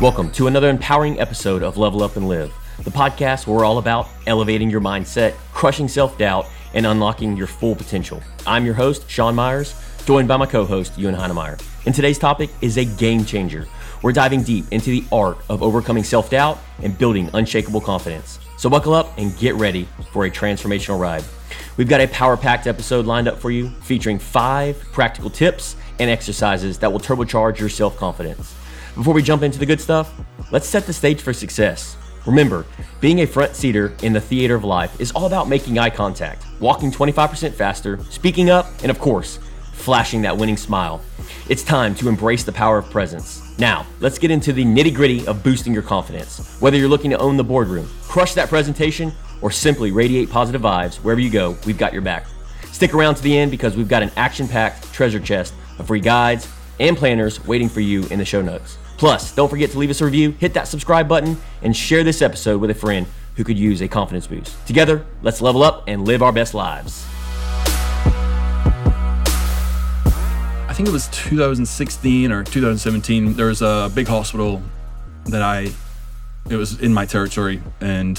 Welcome to another empowering episode of Level Up and Live, the podcast where we're all about elevating your mindset, crushing self doubt, and unlocking your full potential. I'm your host, Sean Meyers, joined by my co host, Ewan Heinemeier. And today's topic is a game changer. We're diving deep into the art of overcoming self doubt and building unshakable confidence. So buckle up and get ready for a transformational ride. We've got a power packed episode lined up for you featuring five practical tips and exercises that will turbocharge your self confidence. Before we jump into the good stuff, let's set the stage for success. Remember, being a front seater in the theater of life is all about making eye contact, walking 25% faster, speaking up, and of course, flashing that winning smile. It's time to embrace the power of presence. Now, let's get into the nitty gritty of boosting your confidence. Whether you're looking to own the boardroom, crush that presentation, or simply radiate positive vibes wherever you go, we've got your back. Stick around to the end because we've got an action packed treasure chest of free guides and planners waiting for you in the show notes. Plus, don't forget to leave us a review, hit that subscribe button, and share this episode with a friend who could use a confidence boost. Together, let's level up and live our best lives. I think it was 2016 or 2017. There was a big hospital that I, it was in my territory, and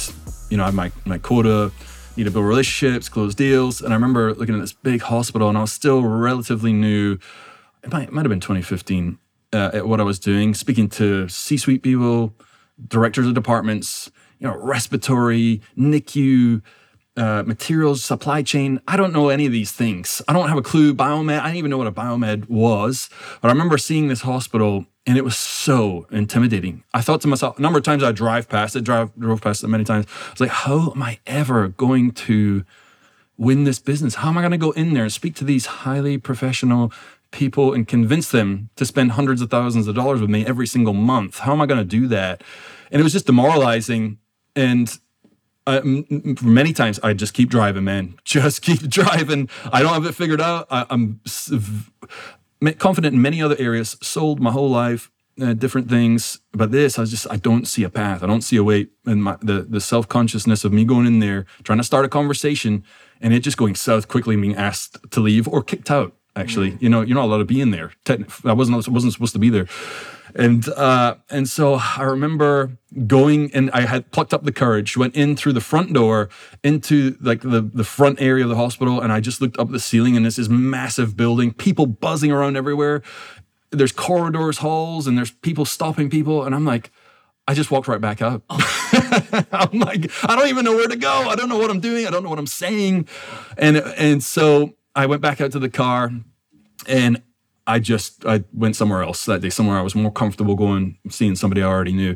you know, I had my my quota, need to build relationships, close deals, and I remember looking at this big hospital, and I was still relatively new. It might, it might have been 2015 uh, at what I was doing, speaking to C-suite people, directors of departments, you know, respiratory, NICU, uh, materials, supply chain. I don't know any of these things. I don't have a clue. Biomed. I didn't even know what a biomed was. But I remember seeing this hospital, and it was so intimidating. I thought to myself, a number of times I drive past it, drive drove past it many times. I was like, how am I ever going to win this business? How am I going to go in there and speak to these highly professional people and convince them to spend hundreds of thousands of dollars with me every single month. How am I going to do that? And it was just demoralizing. And uh, many times I just keep driving, man. Just keep driving. I don't have it figured out. I, am confident in many other areas. Sold my whole life, uh, different things, but this I just I don't see a path. I don't see a way. And my, the the self consciousness of me going in there, trying to start a conversation, and it just going south quickly, being asked to leave or kicked out actually. Mm. You know, you're not allowed to be in there. I wasn't wasn't supposed to be there. And uh, and so I remember going and I had plucked up the courage, went in through the front door into like the, the front area of the hospital, and I just looked up the ceiling and this is massive building, people buzzing around everywhere. There's corridors, halls, and there's people stopping people, and I'm like, I just walked right back out. Oh. I'm like, I don't even know where to go. I don't know what I'm doing. I don't know what I'm saying. And and so I went back out to the car and I just I went somewhere else that day, somewhere I was more comfortable going, seeing somebody I already knew.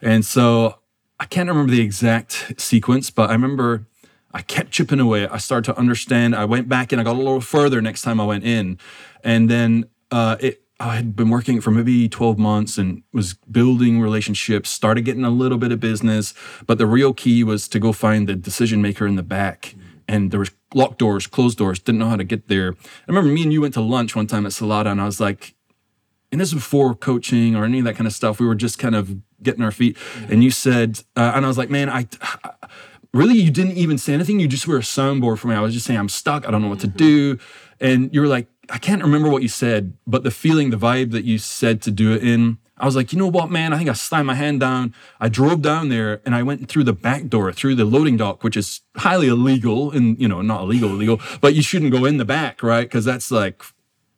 And so I can't remember the exact sequence, but I remember I kept chipping away. I started to understand. I went back and I got a little further next time I went in. And then uh, it I had been working for maybe 12 months and was building relationships, started getting a little bit of business, but the real key was to go find the decision maker in the back and there was locked doors, closed doors, didn't know how to get there. I remember me and you went to lunch one time at Salata, and I was like, and this was before coaching or any of that kind of stuff. We were just kind of getting our feet. Mm-hmm. And you said, uh, and I was like, man, I, I, really, you didn't even say anything. You just were a soundboard for me. I was just saying, I'm stuck. I don't know what to mm-hmm. do. And you were like, I can't remember what you said, but the feeling, the vibe that you said to do it in, I was like, you know what, man? I think I slammed my hand down. I drove down there and I went through the back door, through the loading dock, which is highly illegal and, you know, not illegal, illegal, but you shouldn't go in the back, right? Because that's like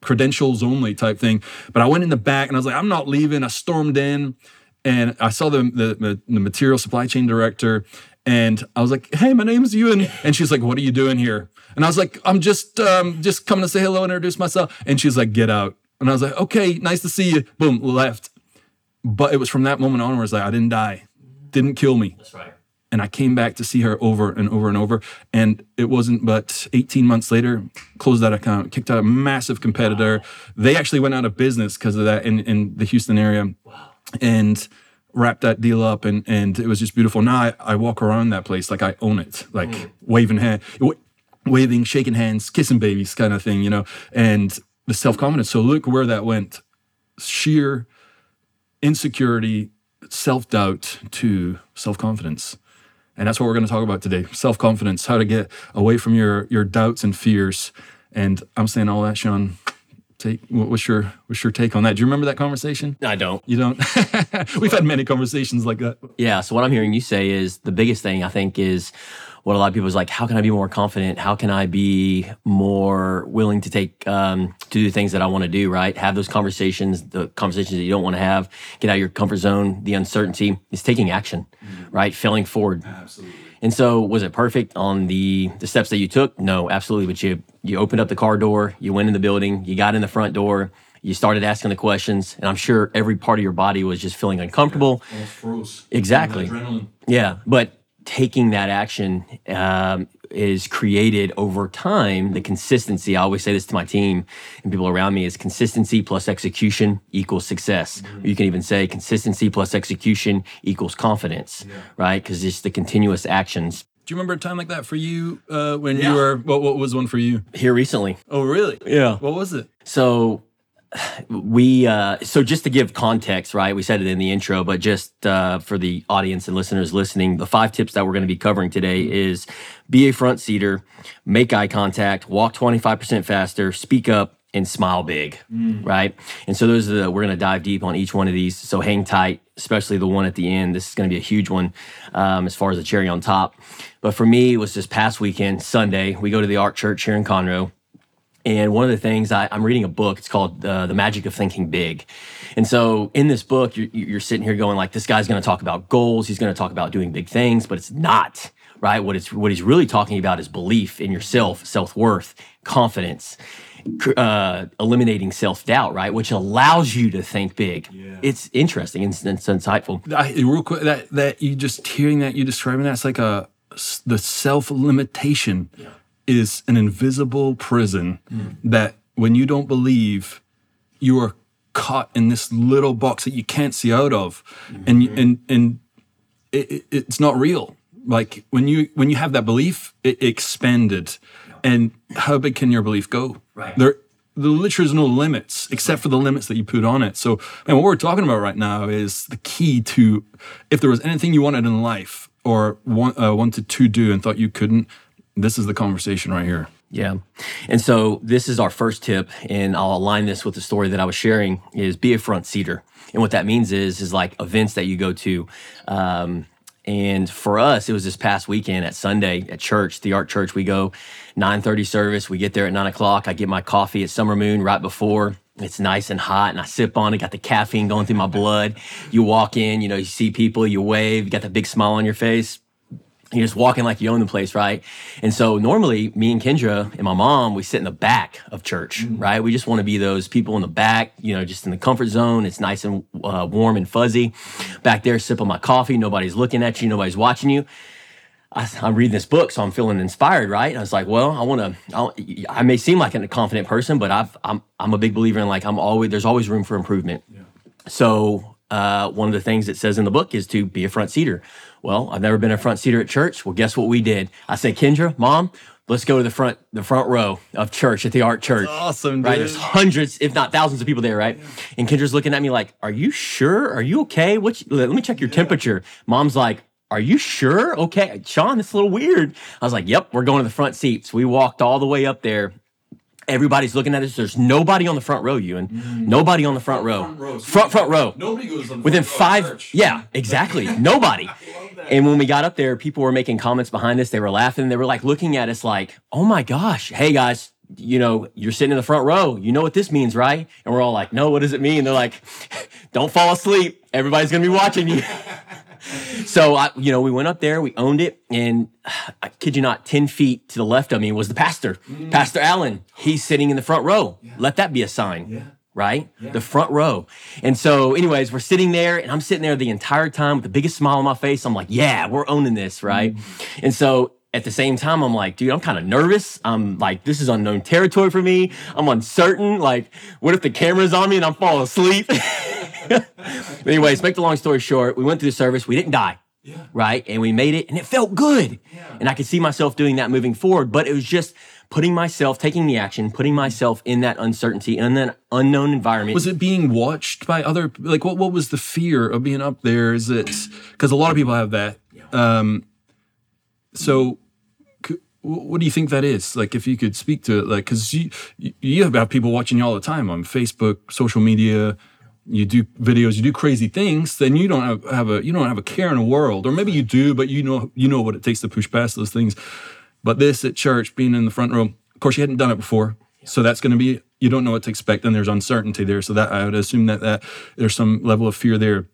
credentials only type thing. But I went in the back and I was like, I'm not leaving. I stormed in and I saw the, the, the material supply chain director and I was like, "Hey, my name's Ewan," and she's like, "What are you doing here?" And I was like, "I'm just um, just coming to say hello and introduce myself." And she's like, "Get out." And I was like, "Okay, nice to see you." Boom, left. But it was from that moment onwards, like I didn't die, didn't kill me. That's right. And I came back to see her over and over and over. And it wasn't but 18 months later, closed that account, kicked out a massive competitor. Wow. They actually went out of business because of that in, in the Houston area. Wow. And wrapped that deal up and and it was just beautiful. Now I, I walk around that place like I own it, like mm. waving hand, waving, shaking hands, kissing babies kind of thing, you know, and the self-confidence. So look where that went. Sheer insecurity, self doubt to self confidence. And that's what we're going to talk about today self confidence, how to get away from your, your doubts and fears. And I'm saying all that, Sean, take? What's your what's your take on that? Do you remember that conversation? I don't. You don't. We've had many conversations like that. Yeah. So what I'm hearing you say is the biggest thing I think is what a lot of people is like. How can I be more confident? How can I be more willing to take um, to do things that I want to do? Right. Have those conversations. The conversations that you don't want to have. Get out of your comfort zone. The uncertainty is taking action. Right. Failing forward. Absolutely. And so, was it perfect on the the steps that you took? No, absolutely. But you you opened up the car door, you went in the building, you got in the front door, you started asking the questions, and I'm sure every part of your body was just feeling uncomfortable. Froze. Exactly. Adrenaline. Yeah, but taking that action um, is created over time. The consistency. I always say this to my team and people around me: is consistency plus execution equals success. You can even say consistency plus execution equals confidence, right? Because it's the continuous actions. Do you remember a time like that for you uh, when Yeah. you were? What, what was one for you? Here recently, Oh, really? yeah. What was it? So we uh so just to give context right we said it in the intro but just uh for the audience and listeners listening the five tips that we're going to be covering today is be a front seater make eye contact walk 25% faster speak up and smile big right? And so those are the we're going to dive deep on each one of these so hang tight especially the one at the end. This is going to be a huge one um, as far as the cherry on top. But for me it was this past weekend sunday we go to the ark church here in conroe and one of the things I, I'm reading a book, it's called uh, The Magic of Thinking Big. And so in this book, you're, you're sitting here going like, this guy's going to talk about goals. He's going to talk about doing big things, but it's not, right? What it's, what he's really talking about is belief in yourself, self-worth, confidence, uh, eliminating self-doubt, right? Which allows you to think big. It's interesting and it's, it's insightful. I, real quick, that that you just hearing that you describing that, it's like a the self limitation is an invisible prison that when you don't believe, you are caught in this little box that you can't see out of, and you- and and it, it- it's not real. Like when you when you have that belief, it expanded, and how big can your belief go? Right. There, the literally is no limits except for the limits that you put on it. So, and what we're talking about right now is the key to if there was anything you wanted in life or want, uh, wanted to do and thought you couldn't, this is the conversation right here. Yeah. And so this is our first tip, and I'll align this with the story that I was sharing is be a front seater. And what that means is, is like events that you go to. Um, and for us, it was this past weekend at Sunday at church, the Ark Church. We go 9:30 service. We get there at nine o'clock. I get my coffee at Summer Moon right before. It's nice and hot, and I sip on it. Got the caffeine going through my blood. You walk in, you know, you see people, you wave, you got the big smile on your face you're just walking like you own the place, right? And so normally, me and Kendra and my mom, we sit in the back of church, right? We just want to be those people in the back, you know, just in the comfort zone. It's nice and uh, warm and fuzzy. Back there, sipping my coffee. Nobody's looking at you. Nobody's watching you. I, I'm reading this book, so I'm feeling inspired, right? And I was like, well, I want to. I may seem like a confident person, but I've, I'm I'm a big believer in like I'm always there's always room for improvement. So uh, one of the things it says in the book is to be a front seater. Well, I've never been a front seater at church. Well, guess what we did? I said, Kendra, mom, let's go to the front the front row of church at the Ark Church. awesome, right? dude. There's hundreds, if not thousands, of people there, right? And Kendra's looking at me like, "Are you sure? Are you okay? What? Let me check your temperature." Mom's like. Are you sure? Okay, Sean, it's a little weird. I was like, "Yep, we're going to the front seats." We walked all the way up there, Everybody's looking at us. There's nobody on the front row, Ewan. Nobody on the front row. Front row. Front front row. Nobody goes on Within five, yeah, exactly. Nobody. And when we got up there, people were making comments behind us. They were laughing. They were like looking at us like, "Oh my gosh, hey guys, you know, you're sitting in the front row. You know what this means, right?" And we're all like, "No, what does it mean?" They're like, "Don't fall asleep. Everybody's gonna be watching you." So I, you know, we went up there, we owned it, and I kid you not, ten feet to the left of me was the pastor, mm. Pastor Allen. He's sitting in the front row. Let that be a sign, right? The front row. And so, anyways, we're sitting there, and I'm sitting there the entire time with the biggest smile on my face. I'm like, yeah, we're owning this, right? Mm. And so. At the same time, I'm like, dude, I'm kind of nervous. I'm like, this is unknown territory for me. I'm uncertain. Like, what if the camera's on me and I'm falling asleep? Anyways, make the long story short, we went through the service. We didn't die, right? And we made it, and it felt good. And I could see myself doing that moving forward. But it was just putting myself, taking the action, putting myself in that uncertainty and then unknown environment. Was it being watched by other like what what was the fear of being up there? Is it because a lot of people have that? Um, so what do you think that is? Like, if you could speak to it, like, because you you have people watching you all the time on Facebook, social media. You do videos, you do crazy things. Then you don't have, have a you don't have a care in the world, or maybe you do, but you know you know what it takes to push past those things. But this at church, being in the front row, of course, you hadn't done it before, so that's going to be you don't know what to expect, and there's uncertainty there. So that I would assume that that there's some level of fear there.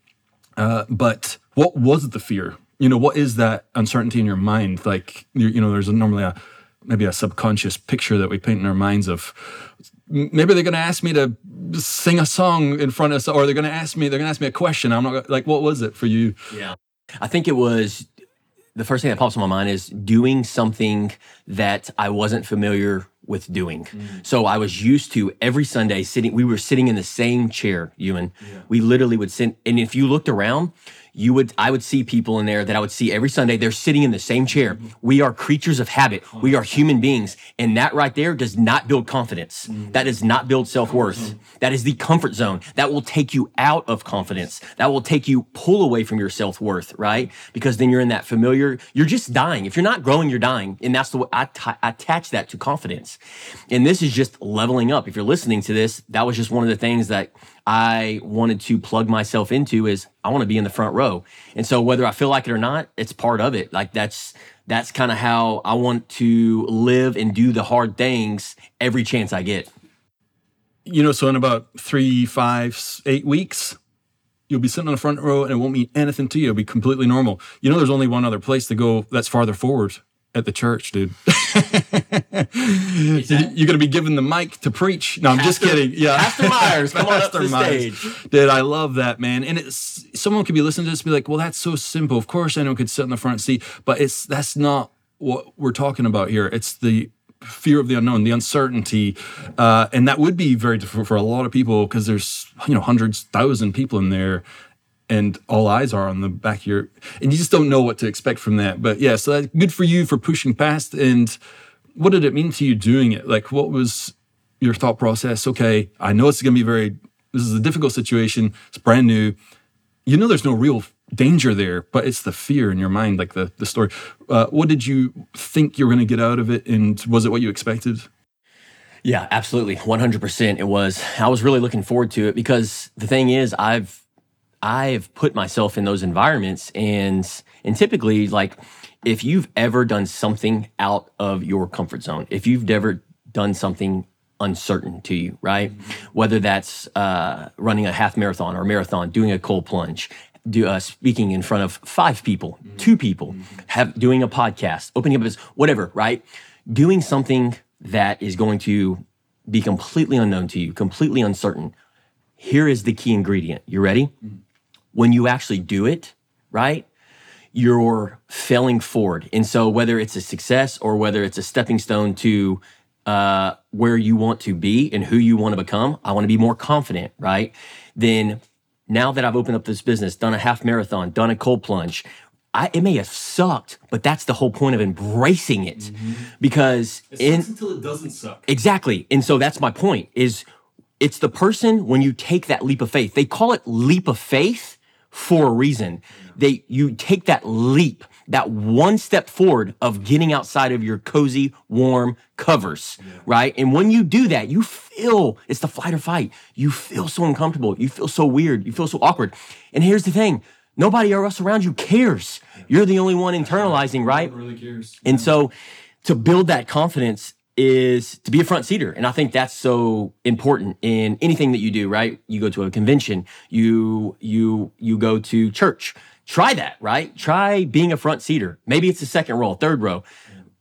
Uh, but what was the fear? You know what is that uncertainty in your mind like you, you know there's a, normally a maybe a subconscious picture that we paint in our minds of maybe they're going to ask me to sing a song in front of us or they're going to ask me they're going to ask me a question i'm not like what was it for you yeah i think it was the first thing that pops in my mind is doing something that i wasn't familiar with doing. Mm. So I was used to every Sunday sitting, we were sitting in the same chair, Ewan. Yeah. We literally would sit, and if you looked around, you would I would see people in there that I would see every Sunday. They're sitting in the same chair. Mm-hmm. We are creatures of habit. We are human beings, and that right there does not build confidence. Mm-hmm. That does not build self worth. Mm-hmm. That is the comfort zone. That will take you out of confidence. That will take you pull away from your self worth, right? Because then you're in that familiar. You're just dying. If you're not growing, you're dying, and that's the way I, t- I attach that to confidence. And this is just leveling up. If you're listening to this, that was just one of the things that I wanted to plug myself into is I want to be in the front row. And so whether I feel like it or not, it's part of it. Like that's that's kind of how I want to live and do the hard things every chance I get. You know, so in about three, five, eight weeks, you'll be sitting on the front row and it won't mean anything to you. It'll be completely normal. You know, there's only one other place to go that's farther forward at the church, dude. You're going to be given the mic to preach. No, I'm Pastor, just kidding. Yeah, Pastor Meyers, come Pastor on up to the stage. Dude, I love that man. And it's someone could be listening to this, and be like, "Well, that's so simple. Of course, anyone could sit in the front seat." But it's that's not what we're talking about here. It's the fear of the unknown, the uncertainty, uh, and that would be very difficult for a lot of people because there's you know hundreds, thousand people in there, and all eyes are on the back of your and you just don't know what to expect from that. But yeah so that's good for you for pushing past. And what did it mean to you doing it? Like what was your thought process? Okay i know it's going to be very this is a difficult situation. It's brand new. You know there's no real danger there but it's the fear in your mind like the the story. Uh, what did you think you were going to get out of it? And was it what you expected? Yeah absolutely. 100% it was. I was really looking forward to it because the thing is i've I've put myself in those environments and and typically like if you've ever done something out of your comfort zone, if you've ever done something uncertain to you, right? Mm-hmm. Whether that's uh, running a half marathon or marathon, doing a cold plunge, do, uh, speaking in front of five people, mm-hmm. two people, mm-hmm. have doing a podcast, opening up this, whatever, right? Doing something that is going to be completely unknown to you, completely uncertain. Here is the key ingredient. You ready? Mm-hmm when you actually do it, right? You're failing forward. And so, whether it's a success or whether it's a stepping stone to uh, where you want to be and who you want to become, I want to be more confident, right? Then, now that I've opened up this business, done a half marathon, done a cold plunge, I, it may have sucked, but that's the whole point of embracing it, mm-hmm. because it in, until it doesn't suck. Exactly, and so that's my point. Is it's the person when you take that leap of faith. They call it leap of faith for a reason. They you take that leap, that one step forward of getting outside of your cozy, warm covers, yeah. right? And when you do that, you feel it's the flight or fight. You feel so uncomfortable. You feel so weird. You feel so awkward. And here's the thing. Nobody else around you cares. You're the only one internalizing, right? really cares. And so to build that confidence is to be a front seater. And I think that's so important in anything that you do, right? You go to a convention, you you you go to church. Try that, right? Try being a front seater. Maybe it's the second row, third row.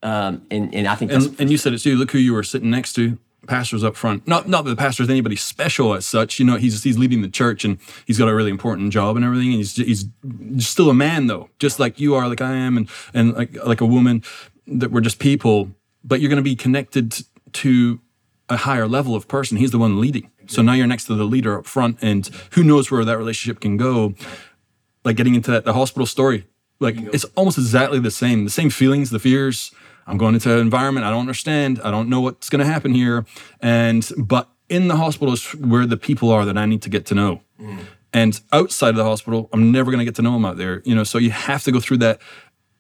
Um, and, and I think and, and you said it too. Look who you were sitting next to. Pastor's up front. Not not that the pastor is anybody special as such. You know, he's he's leading the church and he's got a really important job and everything. And he's he's still a man though, just like you are, like I am, and and like like a woman. That we're just people but you're going to be connected to a higher level of person. He's the one leading. So now you're next to the leader up front, and who knows where that relationship can go. Like getting into that, the hospital story, like it's almost exactly the same. The same feelings, the fears. I'm going into an environment I don't understand. I don't know what's going to happen here, and but in the hospital is where the people are that I need to get to know. Mm. And outside of the hospital, I'm never going to get to know them out there. You know, so you have to go through that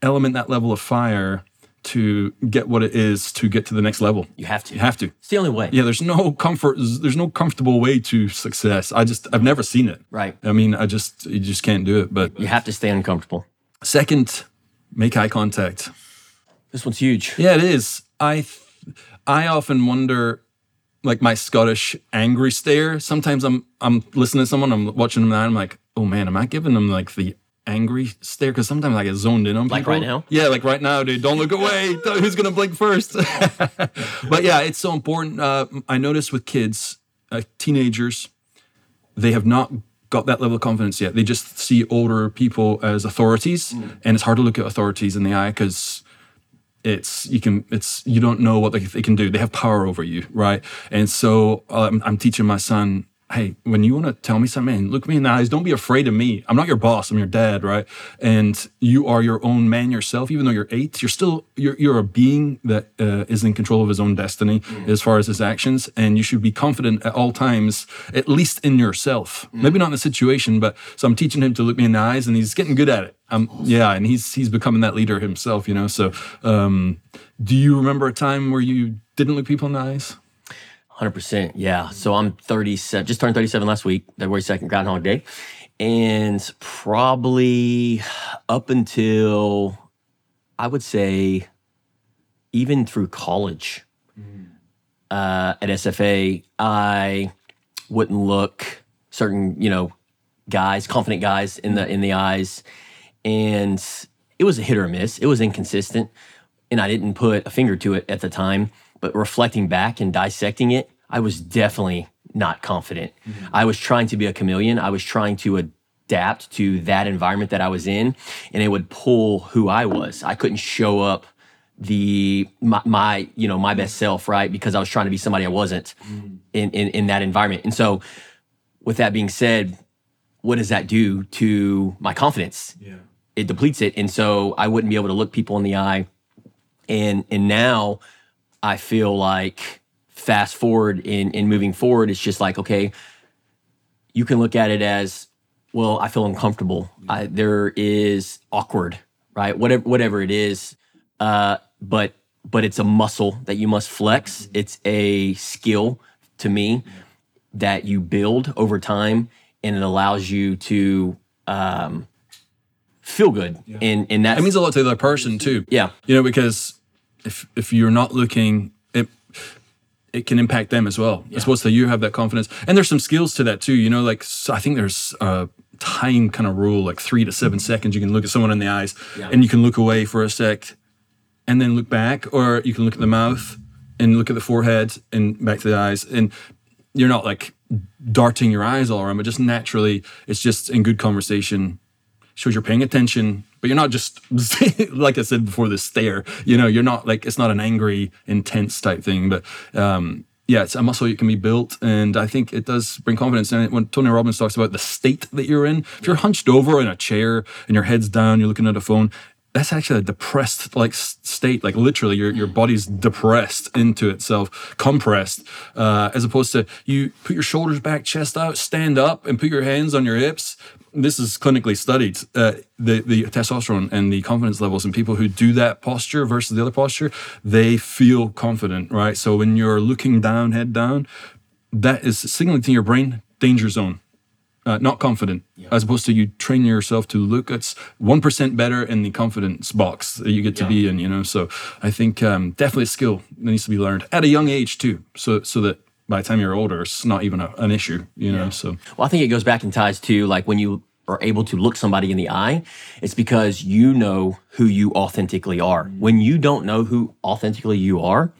element, that level of fire to get what it is to get to the next level. You have to. You have to. It's the only way. Yeah, there's no comfort. There's no comfortable way to success. I just I've never seen it. Right. I mean, I just you just can't do it. But You have to stay uncomfortable. second, make eye contact. This one's huge. Yeah, it is. I I often wonder, like my Scottish angry stare. Sometimes I'm I'm listening to someone, I'm watching them, and I'm like, oh man, am I giving them like the angry stare? Because sometimes I get zoned in on Like people. right now? Yeah, like right now, dude. Don't look away. Who's gonna blink first? but yeah, it's so important. Uh, I notice with kids, uh, teenagers, they have not got that level of confidence yet. They just see older people as authorities, and it's hard to look at authorities in the eye because it's you can it's you don't know what they, they can do. They have power over you, right? And so um, I'm teaching my son. Hey, when you want to tell me something, look me in the eyes. Don't be afraid of me. I'm not your boss. I'm your dad, right? And you are your own man yourself. Even though you're eight, you're still you're, you're a being that uh, is in control of his own destiny as far as his actions. And you should be confident at all times, at least in yourself. Maybe not in the situation, but so I'm teaching him to look me in the eyes, and he's getting good at it. Um, yeah, and he's he's becoming that leader himself, you know. So, um, do you remember a time where you didn't look people in the eyes? 100%. Yeah. So I'm 37, just turned 37 last week, February 2nd, Groundhog Day. And probably up until, I would say, even through college uh, at SFA, I wouldn't look certain, you know, guys, confident guys in the in the eyes, and it was a hit or a miss. It was inconsistent, and I didn't put a finger to it at the time. But reflecting back and dissecting it, I was definitely not confident. Mm-hmm. I was trying to be a chameleon. I was trying to adapt to that environment that I was in, and it would pull who I was. I couldn't show up the my, my you know my best self right because I was trying to be somebody I wasn't mm-hmm. in, in in that environment. And so, with that being said, what does that do to my confidence? Yeah. It depletes it, and so I wouldn't be able to look people in the eye. And and now I feel like fast forward in in moving forward, it's just like okay, you can look at it as well. I feel uncomfortable. I, there is awkward, right? Whatever whatever it is, uh, but but it's a muscle that you must flex. It's a skill to me that you build over time, and it allows you to um, feel good. And and that It means a lot to the other person too. yeah, You know, because if if you're not looking, it it can impact them as well. As opposed to you have that confidence, and there's some skills to that too. You know, like so I think there's a time kind of rule, like three to 7 mm-hmm. seconds. You can look at someone in the eyes, Yeah. and you can look away for a sec, and then look back, or you can look at the mouth and look at the forehead and back to the eyes, and you're not like darting your eyes all around, but just naturally, it's just in good conversation shows you're paying attention, but you're not just like I said before, the stare. You know, you're not like it's not an angry, intense type thing, but um, yeah, it's a muscle that can be built, and I think it does bring confidence. And when Tony Robbins talks about the state that you're in, if you're hunched over in a chair and your head's down, you're looking at a phone. That's actually a depressed like state, like literally your your body's depressed into itself, compressed, uh, as opposed to you put your shoulders back, chest out, stand up, and put your hands on your hips, this is clinically studied. Uh, the the testosterone and the confidence levels in people who do that posture versus the other posture, they feel confident, right? So when you're looking down, head down, that is signaling to your brain danger zone. Uh, not confident, as opposed to you train yourself to look at one percent better in the confidence box that you get to be in. You know, so I think um, definitely a skill that needs to be learned at a young age too, so so that by the time you're older, it's not even a, an issue. You know, so Well, I think it goes back and ties to like when you are able to look somebody in the eye, it's because you know who you authentically are. Mm. When you don't know who authentically you are,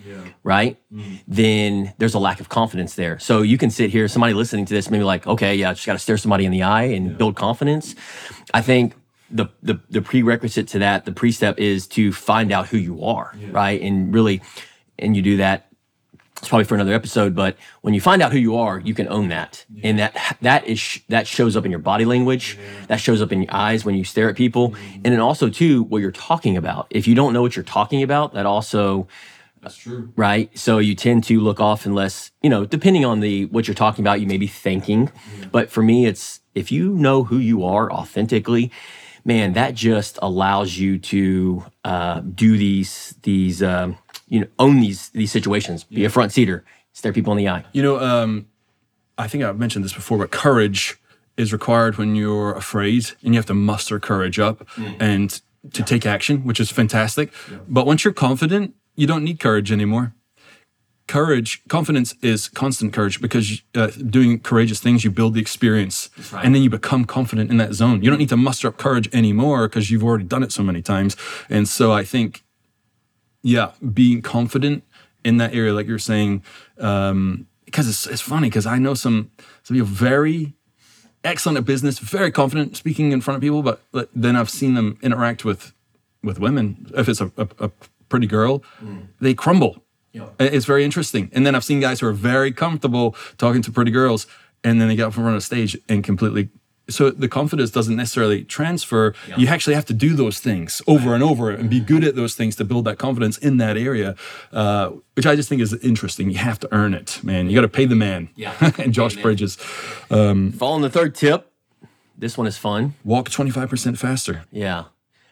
right? Mm. Then there's a lack of confidence there. So you can sit here, somebody listening to this, maybe like, okay, yeah, I just got to stare somebody in the eye and build confidence. I think the, the the prerequisite to that, the precept is to find out who you are, right? And really, and you do that it's probably for another episode but when you find out who you are you can own that. And that that is that shows up in your body language. That shows up in your eyes when you stare at people. And then also too what you're talking about. If you don't know what you're talking about that also that's true. right? So you tend to look off unless you know depending on the what you're talking about you may be thinking. But for me it's if you know who you are authentically man, that just allows you to uh, do these these um, you know own these these situations. Be a front seater, stare people in the eye. You know, um, I think I've mentioned this before, but courage is required when you're afraid and you have to muster courage up and to take action, which is fantastic. But once you're confident, you don't need courage anymore. Courage, confidence is constant courage because uh, doing courageous things, you build the experience right. and then you become confident in that zone. You don't need to muster up courage anymore because you've already done it so many times. And so I think yeah, being confident in that area, like you're saying, um, because it's, it's funny because I know some some people very excellent at business, very confident speaking in front of people, but, but then I've seen them interact with with women. If it's a, a, a pretty girl, they crumble. Yeah. It's very interesting. And then I've seen guys who are very comfortable talking to pretty girls, and then they get up in front of the stage and completely. So the confidence doesn't necessarily transfer. You actually have to do those things over and over and be good at those things to build that confidence in that area, uh, which I just think is interesting. You have to earn it, man. You got to pay the man. Yeah. and Josh Amen. Bridges, Following the third tip, this one is fun. walk 25% faster. Yeah.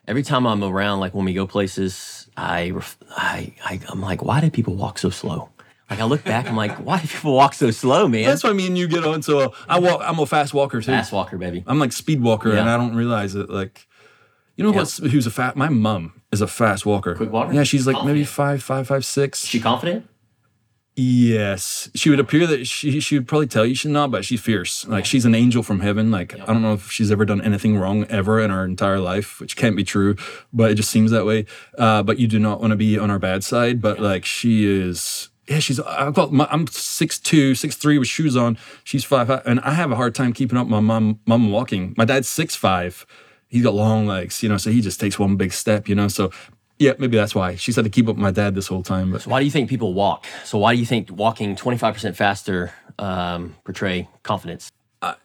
Every time I'm around, like when we go places, I, I, I I'm like, why do people walk so slow? Like I look back, I'm like, why do people walk so slow, man? That's why me and you get on. So uh, I walk. I'm a fast walker too. Fast walker, baby. I'm like speed walker, and I don't realize it. Like, you know what's who's a fat? My mom is a fast walker. Quick walker? Yeah, she's like maybe Confident. five, five, five, six. She confident? yes, she would appear that she she would probably tell you she's not, but she's fierce. Like she's an angel from heaven. Like I don't know if she's ever done anything wrong ever in her entire life, which can't be true, but it just seems that way. Uh, but you do not want to be on her bad side. But like she is. Yeah, she's. I've got. My, I'm six two, six three with shoes on. She's five, and I have a hard time keeping up my mom. Mom walking. My dad's six five. He's got long legs, you know, so he just takes one big step, you know. So, yeah, maybe that's why she's had to keep up with my dad this whole time. But Why do you think people walk? So why do you think walking 25% faster um, portray confidence?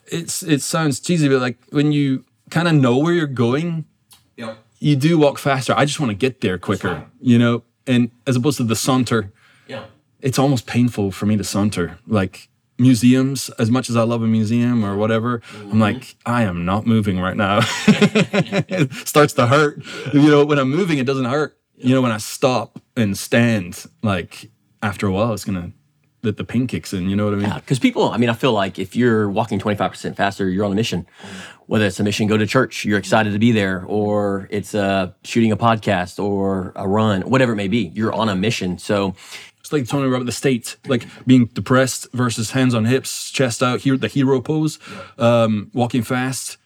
it's it sounds cheesy, but like when you kind of know where you're going, Yeah. you do walk faster. I just want to get there quicker, you know. And as opposed to the saunter, Yeah. It's almost painful for me to saunter. Like museums, as much as I love a museum or whatever, I'm like, I am not moving right now. it starts to hurt. You know, when I'm moving, it doesn't hurt. You know, when I stop and stand, like after a while, it's gonna that the pain kicks in. You know what I mean? Because people, I mean, I feel like if you're walking 25% faster, you're on a mission. Whether it's a mission, go to church, you're excited to be there, or it's uh, shooting a podcast or a run, whatever it may be, you're on a mission. So, It's like Tony about the state, like being depressed versus hands on hips, chest out, here the hero pose, um, walking fast.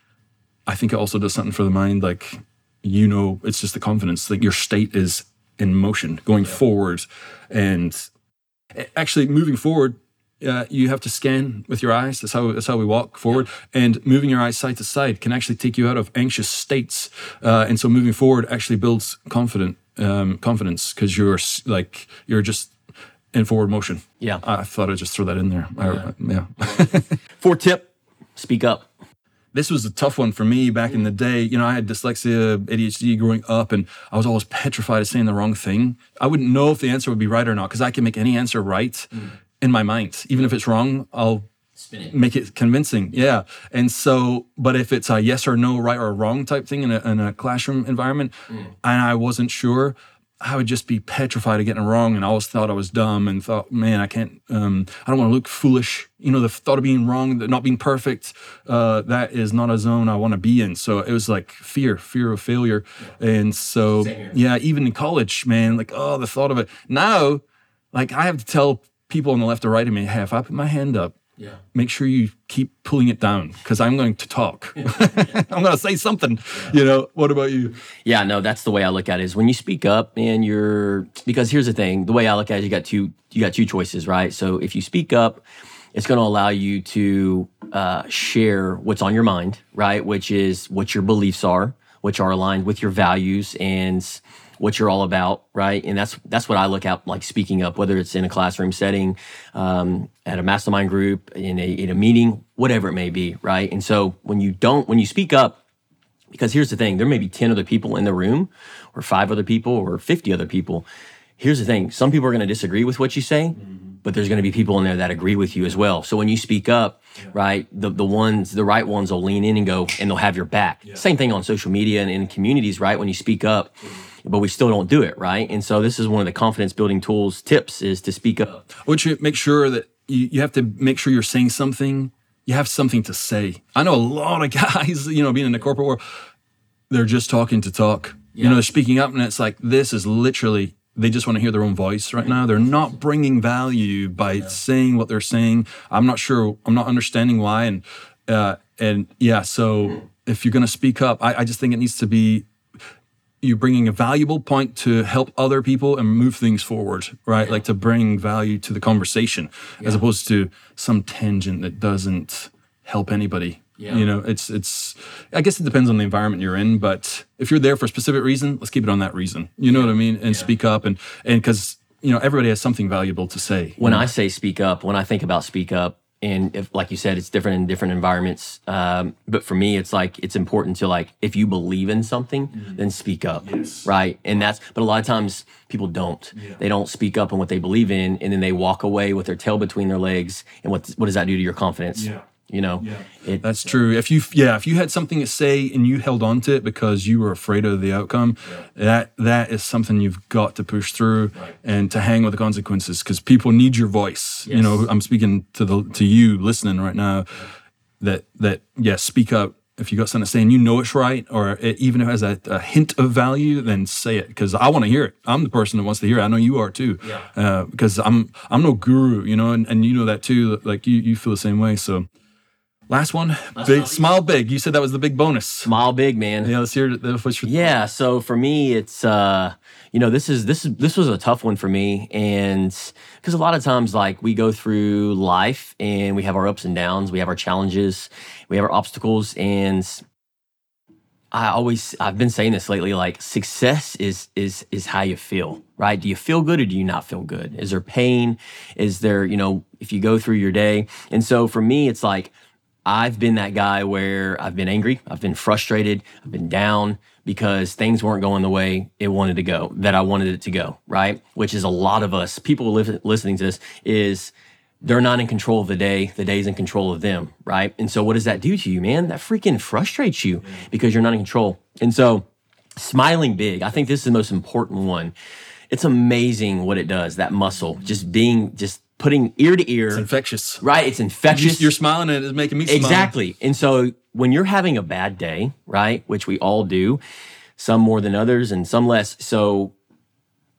I think it also does something for the mind. Like you know, it's just the confidence. Like your state is in motion, going forward, and actually moving forward. Uh, you have to scan with your eyes. That's how that's how we walk forward. And moving your eyes side to side can actually take you out of anxious states. Uh, and so moving forward actually builds confident um, confidence because you're like you're just in forward motion. Yeah. I thought I'd just throw that in there. I- yeah. fourth tip speak up. this was a tough one for me back in the day. You know, I had dyslexia, ADHD growing up, and I was always petrified of saying the wrong thing. I wouldn't know if the answer would be right or not because I can make any answer right mm. in my mind. Even if it's wrong, I'll Spin it. make it convincing. Yeah. And so, but if it's a yes or no, right or wrong type thing in a, in a classroom environment, mm. and I wasn't sure, I would just be petrified of getting it wrong. And I always thought I was dumb and thought, man, I can't, um, I don't want to look foolish. You know, the thought of being wrong, not being perfect, uh, that is not a zone I want to be in. So it was like fear, fear of failure. And so, yeah, even in college, man, like, oh, the thought of it. Now, like, I have to tell people on the left or right of me, hey, if I put my hand up, Yeah. make sure you keep pulling it down because I'm going to talk. I'm going to say something. You know, what about you? Yeah, no, that's the way I look at it. Is when you speak up and you're because here's the thing. The way I look at it, you got two you got two choices, right? So if you speak up, it's going to allow you to uh, share what's on your mind, right? Which is what your beliefs are, which are aligned with your values and what you're all about, right? And that's that's what I look at like speaking up, whether it's in a classroom setting, um, at a mastermind group, in a in a meeting, whatever it may be, right? And so when you don't when you speak up, because here's the thing there may be 10 other people in the room, or five other people, or 50 other people. Here's the thing some people are going to disagree with what you say, but there's going to be people in there that agree with you as well. So when you speak up, right, the, the ones, the right ones will lean in and go, and they'll have your back. Same thing on social media and in communities, right? When you speak up, mm-hmm. but we still don't do it, right? And so this is one of the confidence building tools tips is to speak up. Which you make sure that you, you have to make sure you're saying something. You have something to say. I know a lot of guys, you know, being in the corporate world, they're just talking to talk. You know, they're speaking up, and it's like this is literally they just want to hear their own voice right now. They're not bringing value by saying what they're saying. I'm not sure. I'm not understanding why. And uh, and yeah, so if you're going to speak up, I, I just think it needs to be you bringing a valuable point to help other people and move things forward, right? Like to bring value to the conversation as opposed to some tangent that doesn't help anybody. Yeah. You know, it's it's I guess it depends on the environment you're in, but if you're there for a specific reason, let's keep it on that reason. You know what I mean? And speak up and and cuz you know, everybody has something valuable to say. When I say speak up, when I think about speak up, and if, like you said, it's different in different environments. Um, but for me, it's like it's important to like if you believe in something, then speak up, right? And that's. But a lot of times people don't. They don't speak up on what they believe in, and then they walk away with their tail between their legs. And what what does that do to your confidence? Yeah. You know, it, That's true. If you yeah, if you had something to say and you held on to it because you were afraid of the outcome, that that is something you've got to push through and to hang with the consequences because people need your voice. You know, I'm speaking to the to you listening right now. That that yeah, speak up. If you got something to say and you know it's right, or it, even if it has a, a hint of value, then say it because I want to hear it. I'm the person that wants to hear it. I know you are too. Uh, because I'm I'm no guru, you know, and, and you know that too. Like you you feel the same way. So last one, big smile big. You said that was the big bonus. smile big, man. Yeah, let's hear it. What's your Yeah, so for me, it's uh, you know, this is this is this was a tough one for me, and because a lot of times, like we go through life and we have our ups and downs, we have our challenges, we have our obstacles, and I always I've been saying this lately, like success is is is how you feel, right? Do you feel good or do you not feel good? Is there pain? Is there you know if you go through your day? And so for me, it's like I've been that guy where I've been angry, I've been frustrated, I've been down because things weren't going the way it wanted to go, that I wanted it to go, right? Which is a lot of us, people li- listening to this, is they're not in control of the day, the day's in control of them, right? And so what does that do to you, man? That freaking frustrates you because you're not in control. And so smiling big, I think this is the most important one. It's amazing what it does, that muscle, just being, just putting ear to ear. It's infectious? Right, it's infectious. You're smiling and it's making me smile. Exactly. And so when you're having a bad day, right, which we all do, some more than others and some less. So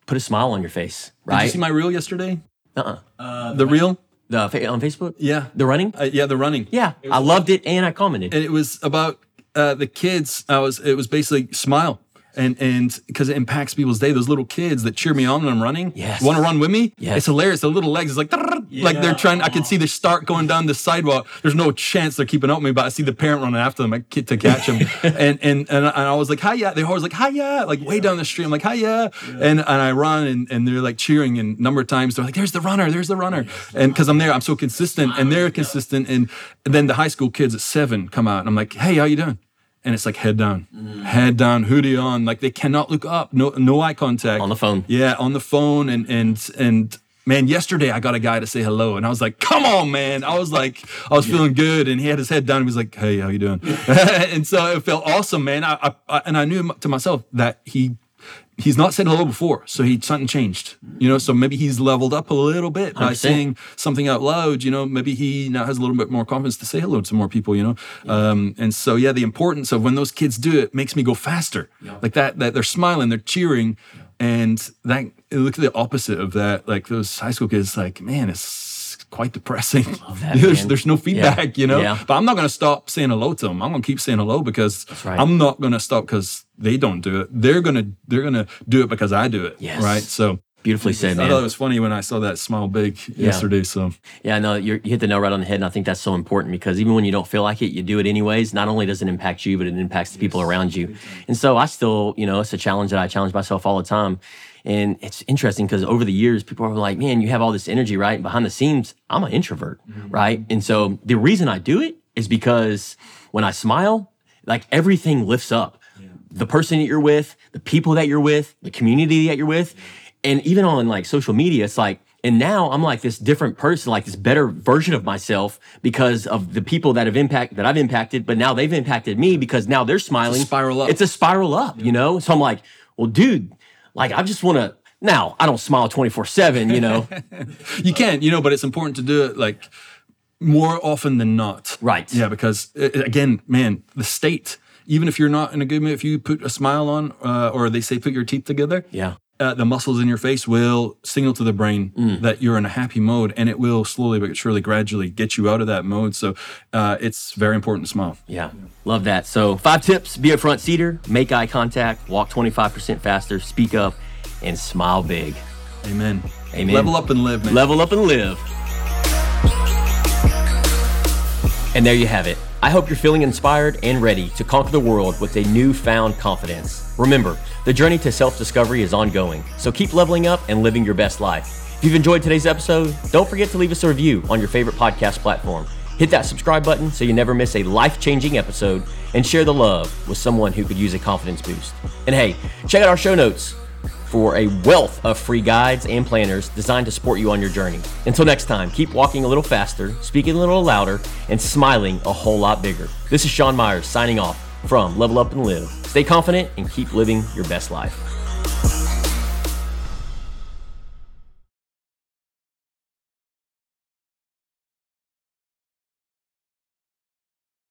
put a smile on your face, Did you right? see my reel yesterday? uh-uh. The reel? The fa- on Facebook? Yeah. The running? Uh, yeah, the running. Yeah. I loved it and I commented. and it was about uh, the kids. I was. It was basically smile. And and because it impacts people's day, those little kids that cheer me on when I'm running, Yes. want to run with me. Yes. It's hilarious. The little legs is like, like they're trying. I can see the start going down the sidewalk. There's no chance they're keeping up with me, but I see the parent running after them like, to catch them. and and and I, and I was like, hiya. They're always like, hiya, like way down the street. I'm like, hiya. And and I run and, and they're like cheering. And a number of times they're like, there's the runner, there's the runner. And because I'm there, I'm so consistent, and they're consistent. And, and then the high school kids at seven come out, and I'm like, hey, how you doing? And it's like head down, mm. head down, hoodie on. Like they cannot look up, no no eye contact On the phone. Yeah, on the phone, and and and man, yesterday I got a guy to say hello, and I was like, come on, man. I was like, I was feeling good, and he had his head down. He was like, hey, how you doing? and so it felt awesome, man. I, I, I and I knew to myself that he. He's not said hello before, so he something changed, you know. So maybe he's leveled up a little bit by saying something out loud, you know. Maybe he now has a little bit more confidence to say hello to more people, you know. Um, and so, yeah, the importance of when those kids do it makes me go faster, like that. That they're smiling, they're cheering, and that look at the opposite of that. Like those high school kids, like man, it's quite depressing. that, there's there's no feedback, you know. Yeah. But I'm not gonna stop saying hello to them. I'm gonna keep saying hello because right. I'm not gonna stop because they don't do it. They're gonna they're gonna do it because I do it. Yes. Right. So. Beautifully said, man. I thought it was funny when I saw that smile big yesterday. So Yeah, no, you hit the nail right on the head, and I think that's so important because even when you don't feel like it, you do it anyways. Not only does it impact you, but it impacts the people around you. And so I still, you know, it's a challenge that I challenge myself all the time. And it's interesting because over the years, people are like, man, you have all this energy, right? Behind the scenes, I'm an introvert, mm-hmm. right? And so the reason I do it is because when I smile, like everything lifts up. The person that you're with, the people that you're with, the community that you're with. And even on like social media, it's like And now I'm like this different person, like this better version of myself because of the people that have impact that I've impacted, but now they've impacted me because now they're smiling. spiral up. It's a spiral up, you know? So I'm like, well, dude, like I just want to now I don't smile 24 seven, you know? You can't, you know, but it's important to do it like more often than not. Right. Yeah, because uh, again, man, the state. Even if you're not in a good mood, if you put a smile on, uh, or they say put your teeth together, yeah. Uh, the muscles in your face will signal to the brain Mm. that you're in a happy mode, and it will slowly but surely, gradually get you out of that mode. So uh, it's very important to smile. Yeah, love that. So, five tips be a front seater, make eye contact, walk 25% faster, speak up, and smile big. Amen. Amen. Level up and live, man. Level up and live. And there you have it. I hope you're feeling inspired and ready to conquer the world with a newfound confidence. Remember, the journey to self discovery is ongoing, so keep leveling up and living your best life. If you've enjoyed today's episode, don't forget to leave us a review on your favorite podcast platform. Hit that subscribe button so you never miss a life changing episode and share the love with someone who could use a confidence boost. And hey, check out our show notes for a wealth of free guides and planners designed to support you on your journey. Until next time, keep walking a little faster, speaking a little louder, and smiling a whole lot bigger. This is Sean Meyers signing off from Level Up and Live. Stay confident and keep living your best life.